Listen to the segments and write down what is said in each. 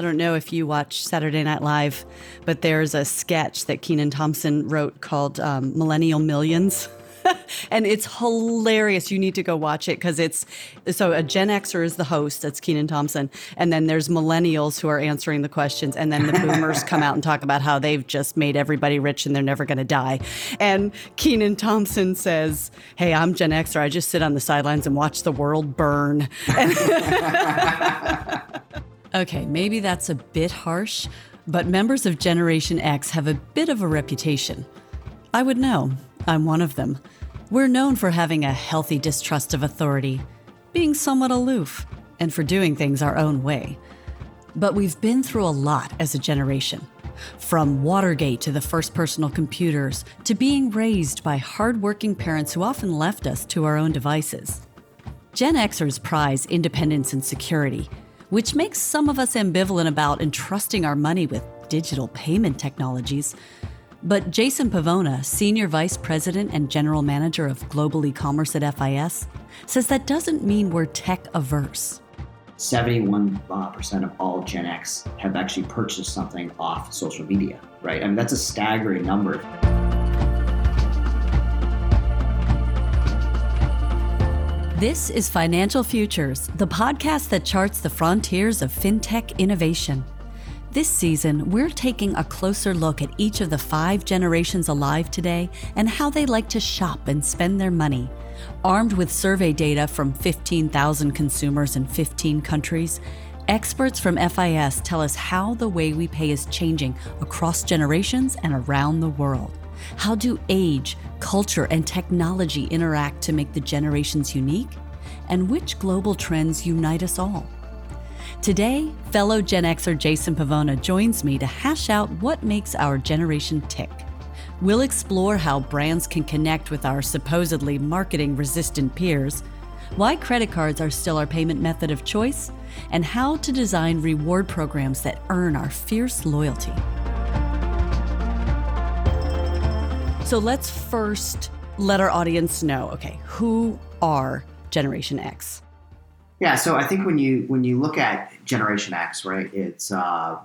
I don't know if you watch Saturday Night Live, but there's a sketch that Kenan Thompson wrote called um, Millennial Millions. and it's hilarious. You need to go watch it because it's so a Gen Xer is the host. That's Kenan Thompson, and then there's millennials who are answering the questions, and then the boomers come out and talk about how they've just made everybody rich and they're never going to die. And Kenan Thompson says, "Hey, I'm Gen Xer. I just sit on the sidelines and watch the world burn." okay, maybe that's a bit harsh, but members of Generation X have a bit of a reputation. I would know. I'm one of them. We're known for having a healthy distrust of authority, being somewhat aloof, and for doing things our own way. But we've been through a lot as a generation. From Watergate to the first personal computers, to being raised by hardworking parents who often left us to our own devices. Gen Xers prize independence and security, which makes some of us ambivalent about entrusting our money with digital payment technologies. But Jason Pavona, Senior Vice President and General Manager of Global E-commerce at FIS, says that doesn't mean we're tech averse. 71% uh, of all Gen X have actually purchased something off social media, right? I mean, that's a staggering number. This is Financial Futures, the podcast that charts the frontiers of fintech innovation. This season, we're taking a closer look at each of the five generations alive today and how they like to shop and spend their money. Armed with survey data from 15,000 consumers in 15 countries, experts from FIS tell us how the way we pay is changing across generations and around the world. How do age, culture, and technology interact to make the generations unique? And which global trends unite us all? Today, fellow Gen Xer Jason Pavona joins me to hash out what makes our generation tick. We'll explore how brands can connect with our supposedly marketing resistant peers, why credit cards are still our payment method of choice, and how to design reward programs that earn our fierce loyalty. So let's first let our audience know okay, who are Generation X? Yeah, so I think when you when you look at Generation X, right, it's uh,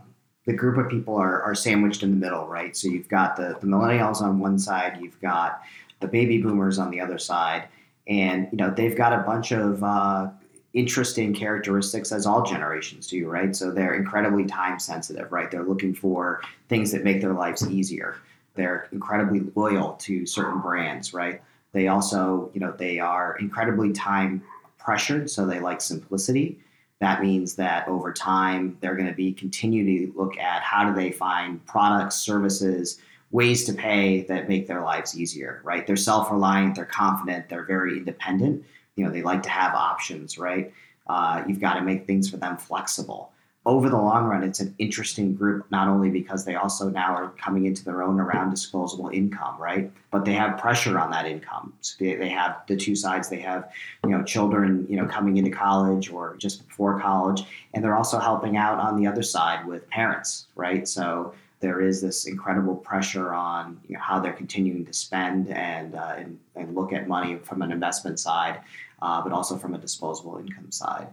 the group of people are, are sandwiched in the middle, right? So you've got the, the millennials on one side, you've got the baby boomers on the other side, and you know they've got a bunch of uh, interesting characteristics as all generations do, right? So they're incredibly time sensitive, right? They're looking for things that make their lives easier. They're incredibly loyal to certain brands, right? They also, you know, they are incredibly time pressured, so they like simplicity. That means that over time, they're going to be continue to look at how do they find products, services, ways to pay that make their lives easier, right? They're self-reliant, they're confident, they're very independent. You know, they like to have options, right? Uh, you've got to make things for them flexible over the long run, it's an interesting group, not only because they also now are coming into their own around disposable income, right? But they have pressure on that income. So they, they have the two sides. They have, you know, children, you know, coming into college or just before college, and they're also helping out on the other side with parents, right? So there is this incredible pressure on you know, how they're continuing to spend and, uh, and, and look at money from an investment side, uh, but also from a disposable income side.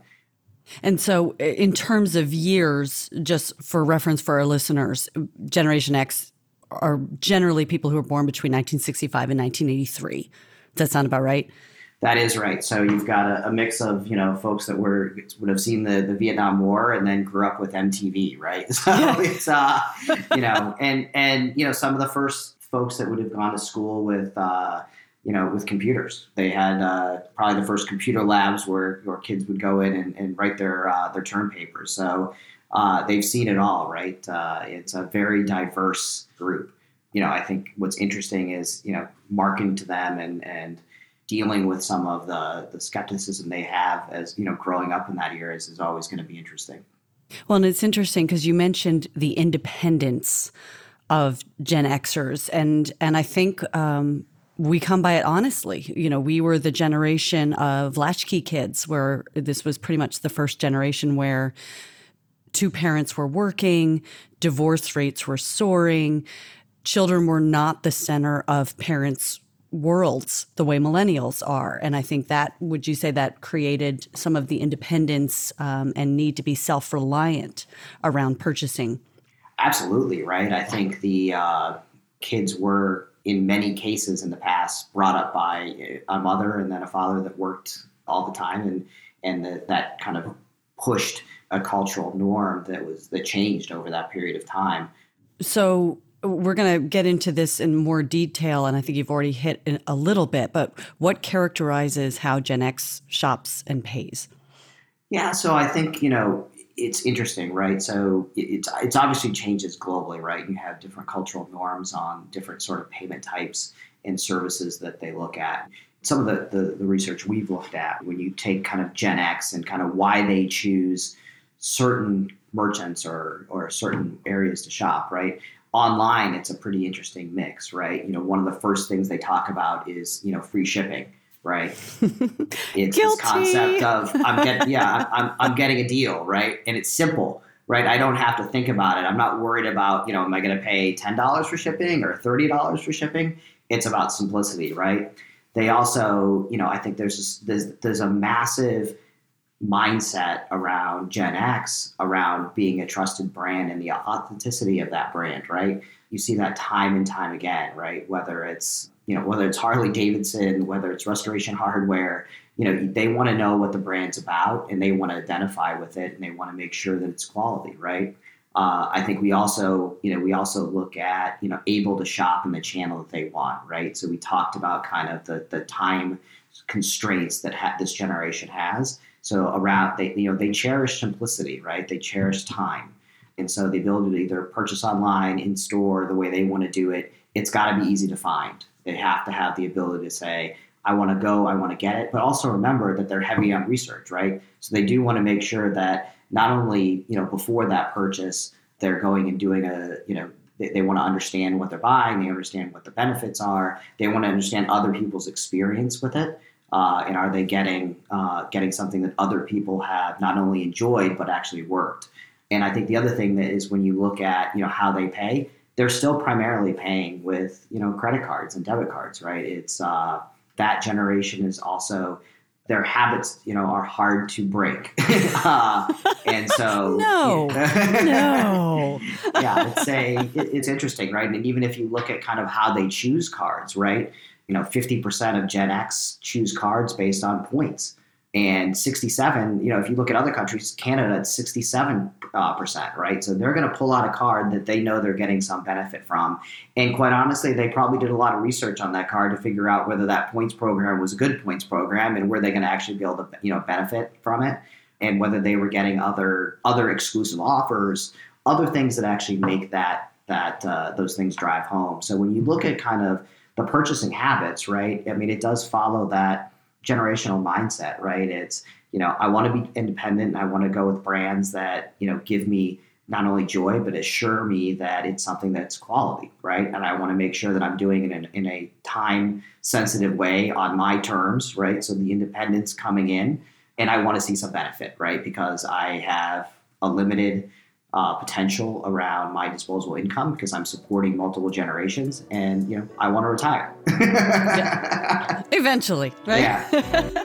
And so, in terms of years, just for reference for our listeners, Generation X are generally people who were born between 1965 and 1983. Does that sound about right? That is right. So you've got a, a, mix of you know folks that were would have seen the, the Vietnam War and then grew up with MTV, right? So it's uh, you know, and and you know some of the first folks that would have gone to school with uh, you know, with computers. They had uh, probably the first computer labs where, your kids would go in and, and write their uh, their term papers. So uh, they've seen it all, right? Uh, it's a very diverse group. You know, I think what's interesting is you know marketing to them and and dealing with some of the the skepticism they have as you know growing up in that era is, is always going to be interesting. Well, and it's interesting because you mentioned the independence of Gen Xers, and and I think um, we come by it honestly. You know, we were the generation of latchkey kids where this was pretty much the first generation where two parents were working, divorce rates were soaring, children were not the center of parents' worlds the way millennials are. And I think that, would you say that created some of the independence um, and need to be self reliant around purchasing? Absolutely, right? I think the uh, kids were, in many cases in the past, brought up by a mother and then a father that worked all the time. And, and the, that kind of pushed a cultural norm that was that changed over that period of time. So we're going to get into this in more detail, and I think you've already hit a little bit. But what characterizes how Gen X shops and pays? Yeah, so I think you know it's interesting, right? So it's it's obviously changes globally, right? You have different cultural norms on different sort of payment types and services that they look at. Some of the, the, the research we've looked at, when you take kind of Gen X and kind of why they choose certain merchants or or certain areas to shop, right? online it's a pretty interesting mix right you know one of the first things they talk about is you know free shipping right? It's this concept of i'm getting yeah I'm, I'm getting a deal right? And it's simple right? I don't have to think about it. I'm not worried about you know am i going to pay $10 for shipping or $30 for shipping? It's about simplicity right? They also you know i think there's there's, there's a massive mindset around Gen X, around being a trusted brand and the authenticity of that brand, right? You see that time and time again, right? Whether it's you know whether it's Harley Davidson, whether it's Restoration Hardware, you know they want to know what the brand's about and they want to identify with it and they want to make sure that it's quality, right? Uh, I think we also, you know, we also look at, you know, able to shop in the channel that they want, right? So we talked about kind of the the time constraints that ha- this generation has. So around they you know they cherish simplicity, right? They cherish time. And so the ability to either purchase online, in store, the way they want to do it, it's got to be easy to find. They have to have the ability to say, I want to go, I want to get it, but also remember that they're heavy on research, right? So they do want to make sure that not only, you know, before that purchase, they're going and doing a, you know, they, they want to understand what they're buying, they understand what the benefits are, they want to understand other people's experience with it uh, and are they getting uh, getting something that other people have not only enjoyed but actually worked? And I think the other thing that is when you look at you know how they pay, they're still primarily paying with you know credit cards and debit cards, right? It's uh, that generation is also their habits, you know, are hard to break, uh, and so no, no, yeah, it's a it, it's interesting, right? And even if you look at kind of how they choose cards, right? You know, 50% of Gen X choose cards based on points. And 67, you know, if you look at other countries, Canada, it's 67 uh, percent, right? So they're going to pull out a card that they know they're getting some benefit from. And quite honestly, they probably did a lot of research on that card to figure out whether that points program was a good points program and were they going to actually be able to, you know, benefit from it, and whether they were getting other other exclusive offers, other things that actually make that that uh, those things drive home. So when you look at kind of the purchasing habits, right? I mean, it does follow that generational mindset, right? It's, you know, I want to be independent and I want to go with brands that, you know, give me not only joy, but assure me that it's something that's quality, right? And I want to make sure that I'm doing it in, in a time sensitive way on my terms, right? So the independence coming in and I want to see some benefit, right? Because I have a limited uh, potential around my disposable income because I'm supporting multiple generations, and you know I want to retire. yeah. Eventually, right? Yeah.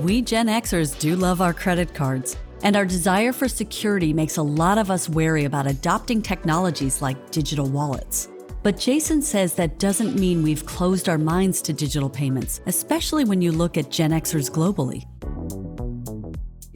we Gen Xers do love our credit cards. And our desire for security makes a lot of us wary about adopting technologies like digital wallets. But Jason says that doesn't mean we've closed our minds to digital payments, especially when you look at Gen Xers globally you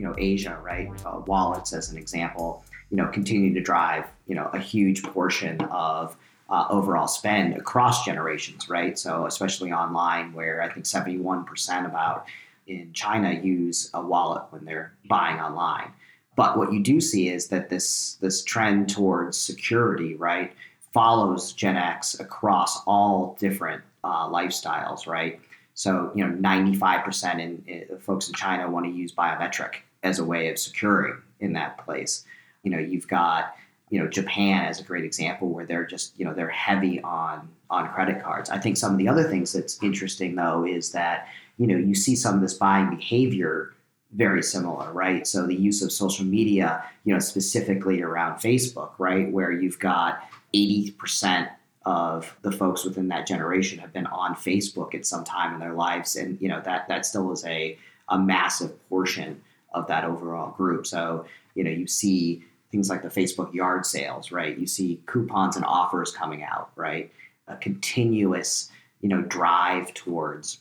know Asia, right? Uh, wallets, as an example, you know, continue to drive you know a huge portion of uh, overall spend across generations, right? So especially online, where I think seventy one percent about in China use a wallet when they're buying online. But what you do see is that this this trend towards security, right, follows Gen X across all different uh, lifestyles, right? So you know, ninety five percent in eh, folks in China want to use biometric as a way of securing in that place. You know, you've got you know Japan as a great example where they're just you know they're heavy on on credit cards. I think some of the other things that's interesting though is that you know you see some of this buying behavior very similar, right? So the use of social media, you know, specifically around Facebook, right, where you've got 80% of the folks within that generation have been on Facebook at some time in their lives, and you know that that still is a a massive portion of that overall group. So you know you see things like the Facebook yard sales, right? You see coupons and offers coming out, right? A continuous you know drive towards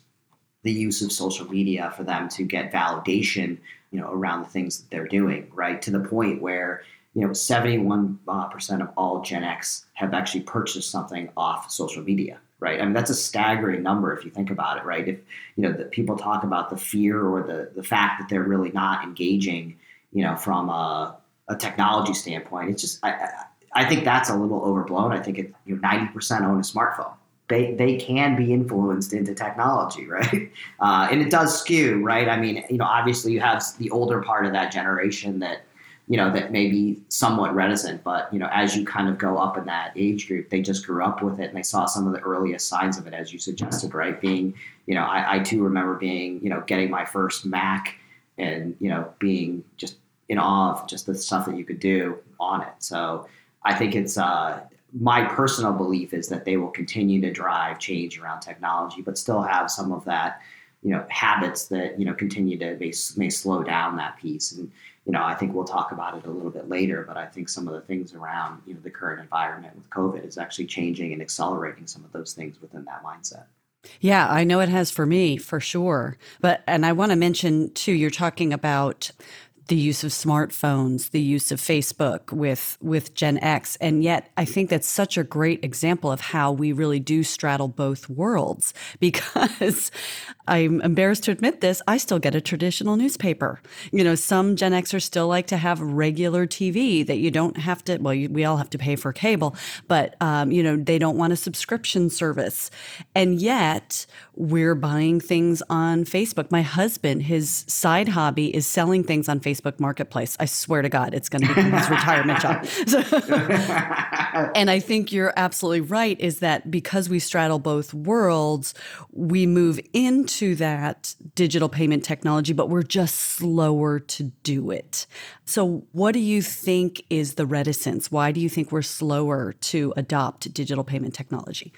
the use of social media for them to get validation you know around the things that they're doing, right? To the point where you know, 71% uh, of all Gen X have actually purchased something off social media, right? I mean, that's a staggering number if you think about it, right? If, you know, the people talk about the fear or the, the fact that they're really not engaging, you know, from a, a technology standpoint, it's just, I, I think that's a little overblown. I think it, you know, 90% own a smartphone. They, they can be influenced into technology, right? Uh, and it does skew, right? I mean, you know, obviously you have the older part of that generation that, you know that may be somewhat reticent but you know as you kind of go up in that age group they just grew up with it and they saw some of the earliest signs of it as you suggested right? Being you know i, I too remember being you know getting my first mac and you know being just in awe of just the stuff that you could do on it. So i think it's uh, my personal belief is that they will continue to drive change around technology but still have some of that you know habits that you know continue to may, may slow down that piece. And you know, I think we'll talk about it a little bit later, but I think some of the things around, you know, the current environment with COVID is actually changing and accelerating some of those things within that mindset. Yeah, I know it has for me for sure. But, and I want to mention too, you're talking about the use of smartphones, the use of Facebook with with Gen X, and yet I think that's such a great example of how we really do straddle both worlds. Because I'm embarrassed to admit this, I still get a traditional newspaper. You know, some Gen Xers still like to have regular TV that you don't have to. Well, you, we all have to pay for cable, but um, you know they don't want a subscription service, and yet we're buying things on Facebook. My husband, his side hobby is selling things on Facebook Marketplace. I swear to God, it's going to become his retirement job. So, and I think you're absolutely right, is that because we straddle both worlds, we move into that digital payment technology, but we're just slower to do it. So, what do you think is the reticence? Why do you think we're slower to adopt digital payment technology?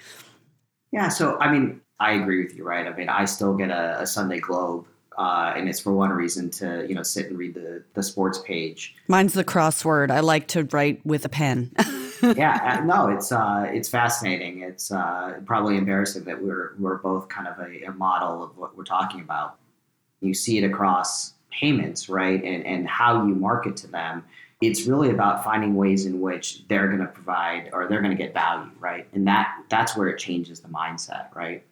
Yeah, so I mean, I agree with you, right? I mean, I still get a, a Sunday Globe, uh, and it's for one reason to you know sit and read the the sports page. Mine's the crossword. I like to write with a pen. yeah, uh, no, it's uh, it's fascinating. It's uh, probably embarrassing that we're we're both kind of a, a model of what we're talking about. You see it across payments, right, and and how you market to them it's really about finding ways in which they're going to provide or they're going to get value right and that that's where it changes the mindset right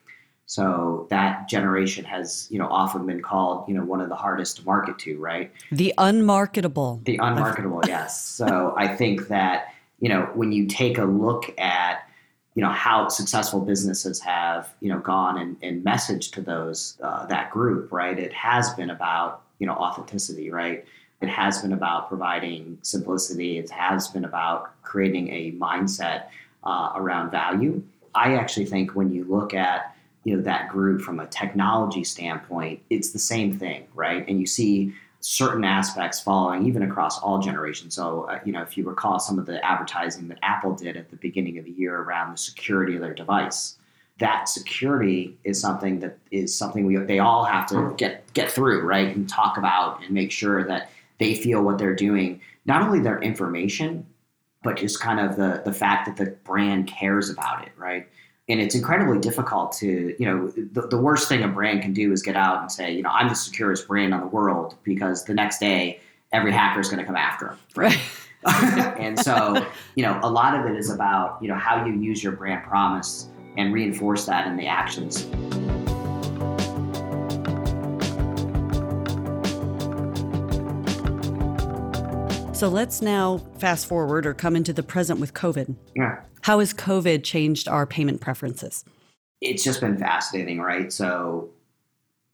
so that generation has, you know, often been called, you know, one of the hardest to market to, right? The unmarketable. The unmarketable, yes. So I think that, you know, when you take a look at, you know, how successful businesses have, you know, gone and, and messaged to those uh, that group, right? It has been about, you know, authenticity, right? It has been about providing simplicity. It has been about creating a mindset uh, around value. I actually think when you look at you know that group from a technology standpoint it's the same thing right and you see certain aspects following even across all generations. So uh, you know if you recall some of the advertising that apple did at the beginning of the year around the security of their device that security is something that is something we they all have to get get through right and talk about and make sure that they feel what they're doing. Not only their information but just kind of the the fact that the brand cares about it right and it's incredibly difficult to you know the, the worst thing a brand can do is get out and say you know i'm the securest brand on the world because the next day every hacker is going to come after them right. And so you know a lot of it is about you know how you use your brand promise and reinforce that in the actions So let's now fast forward or come into the present with COVID. Yeah. How has COVID changed our payment preferences? It's just been fascinating, right? So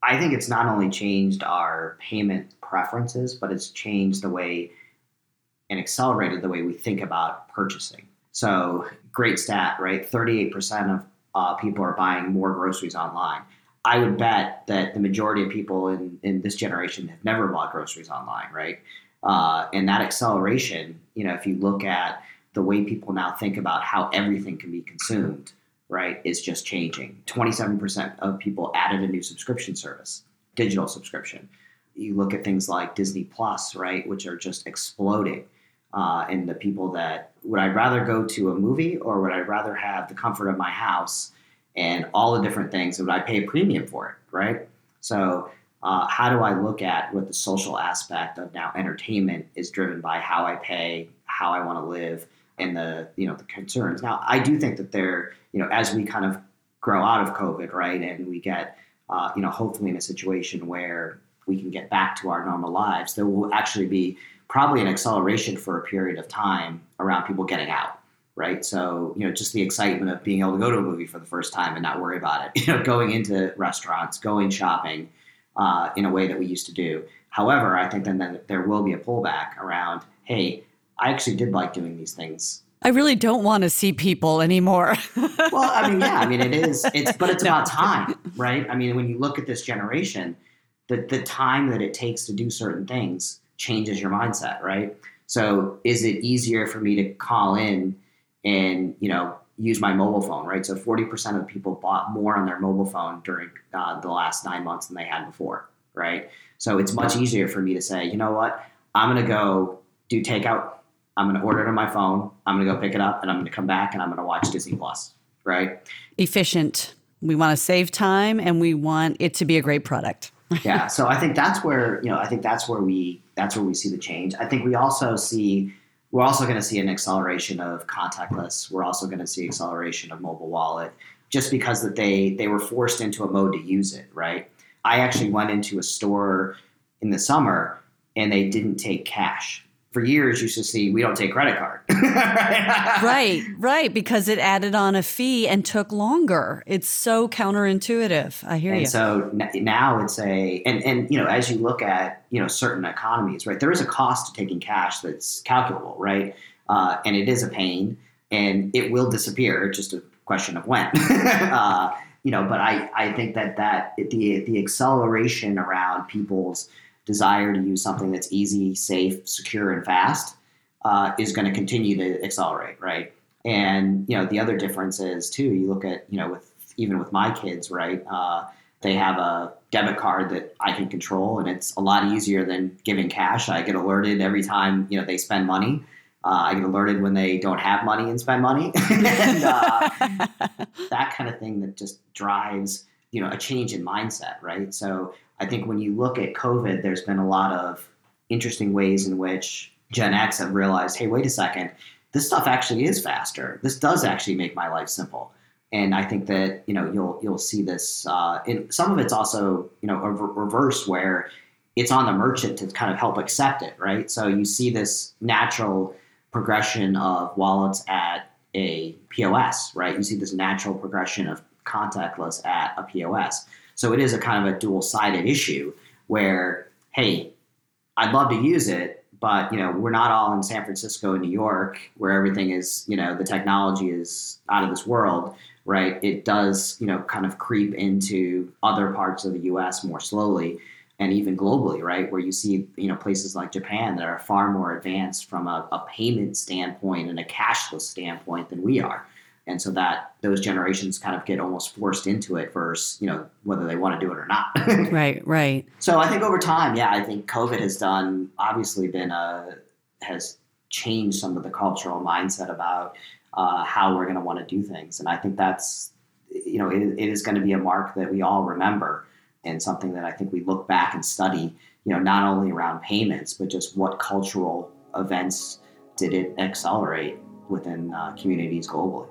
I think it's not only changed our payment preferences, but it's changed the way and accelerated the way we think about purchasing. So, great stat, right? 38% of uh, people are buying more groceries online. I would bet that the majority of people in, in this generation have never bought groceries online, right? Uh, and that acceleration, you know, if you look at the way people now think about how everything can be consumed, right, is just changing. 27% of people added a new subscription service, digital subscription. You look at things like Disney Plus, right, which are just exploding. Uh, and the people that would I rather go to a movie or would I rather have the comfort of my house and all the different things? Would I pay a premium for it, right? So, uh, how do I look at what the social aspect of now entertainment is driven by how I pay, how I want to live, and the you know the concerns. Now, I do think that there, you know, as we kind of grow out of COVID, right, and we get, uh, you know, hopefully in a situation where we can get back to our normal lives, there will actually be probably an acceleration for a period of time around people getting out right? So, you know, just the excitement of being able to go to a movie for the first time and not worry about it, you know, going into restaurants, going shopping uh, in a way that we used to do. However, I think then, then there will be a pullback around, hey, I actually did like doing these things. I really don't want to see people anymore. well, I mean, yeah, I mean, it is, it's, but it's no. about time, right? I mean, when you look at this generation, the, the time that it takes to do certain things changes your mindset, right? So is it easier for me to call in and you know use my mobile phone, right? So 40% of people bought more on their mobile phone during uh, the last nine months than they had before, right? So it's much easier for me to say, you know what, I'm going to go do takeout. I'm going to order it on my phone. I'm going to go pick it up, and I'm going to come back and I'm going to watch Disney Plus, right? Efficient. We want to save time, and we want it to be a great product. yeah. So I think that's where you know I think that's where we that's where we see the change. I think we also see we're also going to see an acceleration of contactless. We're also going to see acceleration of mobile wallet, just because that they they were forced into a mode to use it. Right. I actually went into a store in the summer and they didn't take cash for years used to see we don't take credit card. right, right, because it added on a fee and took longer. It's so counterintuitive. I hear and you. So now it's a and and you know as you look at you know certain economies, right? There is a cost to taking cash that's calculable, right? Uh, and it is a pain, and it will disappear. It's just a question of when. uh, you know, but I I think that that the the acceleration around people's desire to use something that's easy, safe, secure, and fast uh, is going to continue to accelerate, right? And you know, the other difference is too. You look at you know, with even with my kids, right? Uh, they have a debit card that I can control, and it's a lot easier than giving cash. I get alerted every time you know they spend money. Uh, I get alerted when they don't have money and spend money, and uh, that kind of thing that just drives you know a change in mindset, right? So I think when you look at COVID, there's been a lot of interesting ways in which Gen X have realized, hey, wait a second, this stuff actually is faster. This does actually make my life simple. And I think that you know you'll you'll see this. Uh, in some of it's also you know reverse where it's on the merchant to kind of help accept it, right? So you see this natural progression of wallets at a POS, right? You see this natural progression of contactless at a POS. So it is a kind of a dual sided issue where, hey, I'd love to use it, but you know we're not all in San Francisco and New York where everything is you know the technology is out of this world, right? It does you know kind of creep into other parts of the U.S. more slowly and even globally, right? Where you see, you know, places like Japan that are far more advanced from a, a, payment standpoint and a cashless standpoint than we are and so that those generations kind of get almost forced into it versus you know whether they want to do it or not. Right right. So i think over time yeah i think covid has done obviously been a has changed some of the cultural mindset about uh, how we're going to want to do things. And i think that's you know it, it is going to be a mark that we all remember and something that i think we look back and study you know not only around payments but just what cultural events did it accelerate within uh, communities globally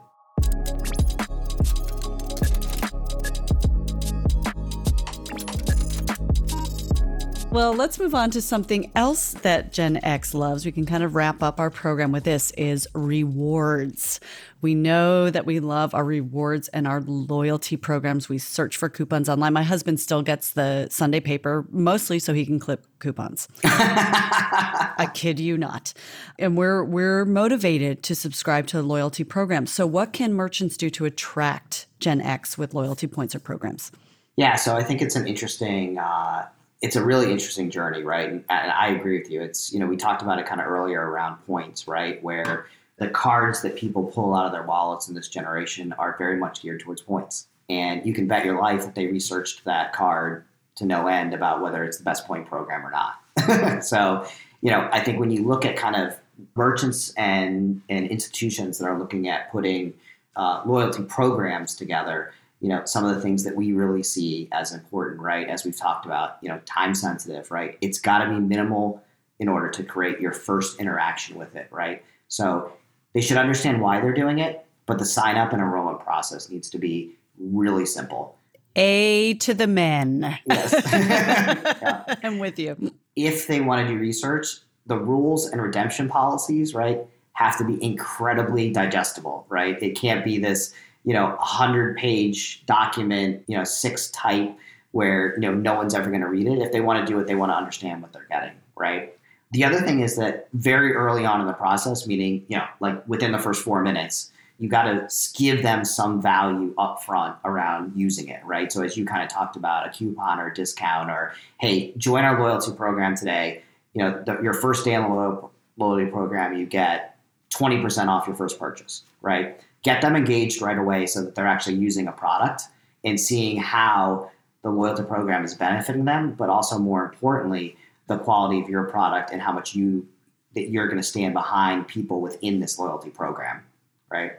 well, let's move on to something else that Gen X loves. We can kind of wrap up our program with this is rewards. We know that we love our rewards and our loyalty programs. We search for coupons online. My husband still gets the Sunday paper mostly so he can clip coupons. I kid you not. And we're we're motivated to subscribe to loyalty programs. So what can merchants do to attract Gen X with loyalty points or programs? Yeah, so I think it's an interesting uh, it's a really interesting journey, right? And, I agree with you. It's you know we talked about it kind of earlier around points, right? Where the cards that people pull out of their wallets in this generation are very much geared towards points. And you can bet your life that they researched that card to no end about whether it's the best point program or not. so, you know, I think when you look at kind of merchants and, and institutions that are looking at putting uh, loyalty programs together, you know, some of the things that we really see as important, right? As we've talked about, you know, time sensitive, right? It's got to be minimal in order to create your first interaction with it, right? So they should understand why they're doing it, but the sign up and enrollment process needs to be really simple. A to the men. Yes. yeah. I'm with you. If they want to do research, the rules and redemption policies, right, have to be incredibly digestible, right? It can't be this, you know, a 100 page document, you know, six type where, you know, no one's ever going to read it. If they want to do it, they want to understand what they're getting, right? The other thing is that very early on in the process, meaning, you know, like within the first four minutes, you got to give them some value up front around using it, right? So as you kind of talked about a coupon or a discount or, hey, join our loyalty program today. You know, the, your first day in the loyalty program, you get 20% off your first purchase, right? Get them engaged right away so that they're actually using a product and seeing how the loyalty program is benefiting them, but also more importantly, the quality of your product and how much you that you're going to stand behind people within this loyalty program, right?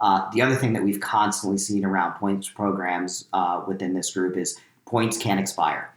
Uh, the other thing that we've constantly seen around points programs uh, within this group is points can expire.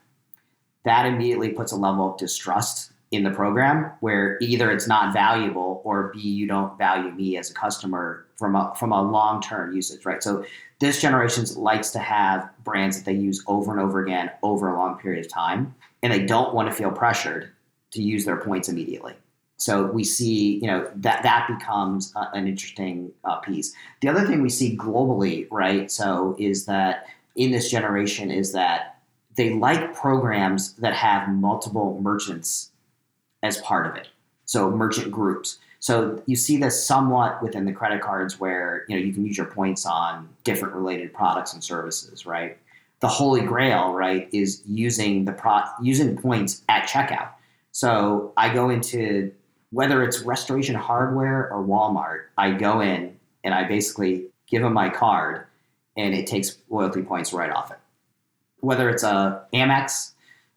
That immediately puts a level of distrust in the program where either it's not valuable or b you don't value me as a customer from a from a long term usage right so this generation likes to have brands that they use over and over again over a long period of time and they don't want to feel pressured to use their points immediately so we see you know that that becomes an interesting uh, piece the other thing we see globally right so is that in this generation is that they like programs that have multiple merchants as part of it. So merchant groups. So you see this somewhat within the credit cards where you know you can use your points on different related products and services, right? The holy grail, right, is using the pro using points at checkout. So I go into whether it's restoration hardware or Walmart, I go in and I basically give them my card and it takes loyalty points right off it. Whether it's a Amex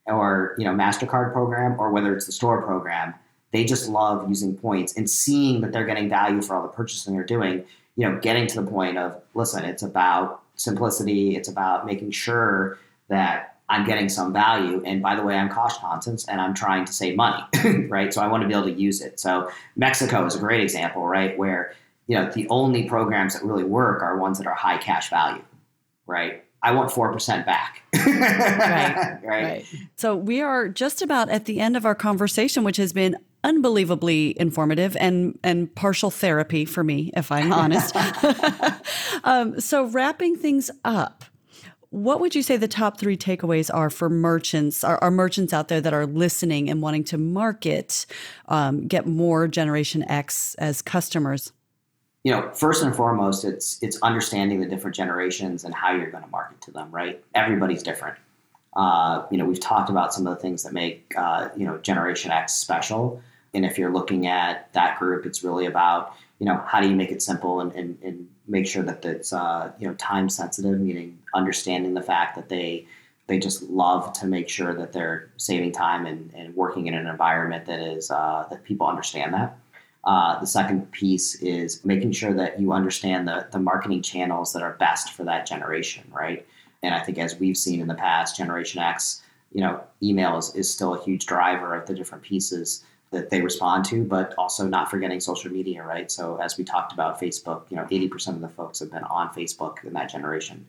or you know Mastercard program or whether it's the store program, they just love using points and seeing that they're getting value for all the purchasing they're doing. You know, getting to the point of listen, it's about simplicity. It's about making sure that I'm getting some value. And by the way, I'm cost conscious and I'm trying to save money, right? So I want to be able to use it. So Mexico is a great example, right? Where you know the only programs that really work are ones that are high cash value, right? I want 4% back. right, right. Right. So we are just about at the end of our conversation, which has been unbelievably informative and and partial therapy for me, if I'm honest. um, so wrapping things up, what would you say the top three takeaways are for merchants, our, our merchants out there that are listening and wanting to market, um, get more Generation X as customers? you know, first and foremost, it's it's understanding the different generations and how you're going to market to them. Right? Everybody's different. Uh, you know, we've talked about some of the things that make uh, you know Generation X special. And if you're looking at that group, it's really about you know how do you make it simple and, and, and make sure that it's uh, you know time sensitive, meaning understanding the fact that they they just love to make sure that they're saving time and, and working in an environment that is uh, that people understand that. Uh, the second piece is making sure that you understand the, the marketing channels that are best for that generation, right? And I think as we've seen in the past, Generation X, you know, email is, is still a huge driver of the different pieces that they respond to, but also not forgetting social media, right? So as we talked about Facebook, you know, 80% of the folks have been on Facebook in that generation.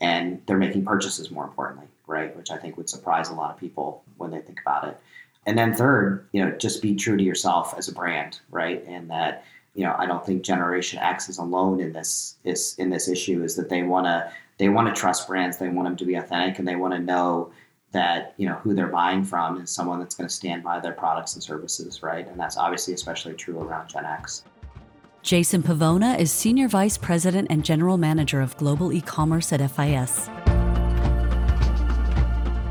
And they're making purchases more importantly, right? Which I think would surprise a lot of people when they think about it. And then third, you know, just be true to yourself as a brand, right? And that, you know, I don't think Generation X is alone in this is in this issue. Is that they want to they want to trust brands, they want them to be authentic, and they want to know that you know who they're buying from is someone that's going to stand by their products and services, right? And that's obviously especially true around Gen X. Jason Pavona is Senior Vice President and General Manager of Global E-commerce at FIS.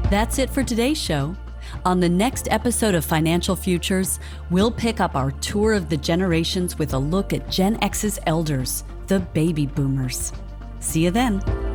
That's it for today's show. On the next episode of Financial Futures, we'll pick up our tour of the generations with a look at Gen X's elders, the baby boomers. See you then.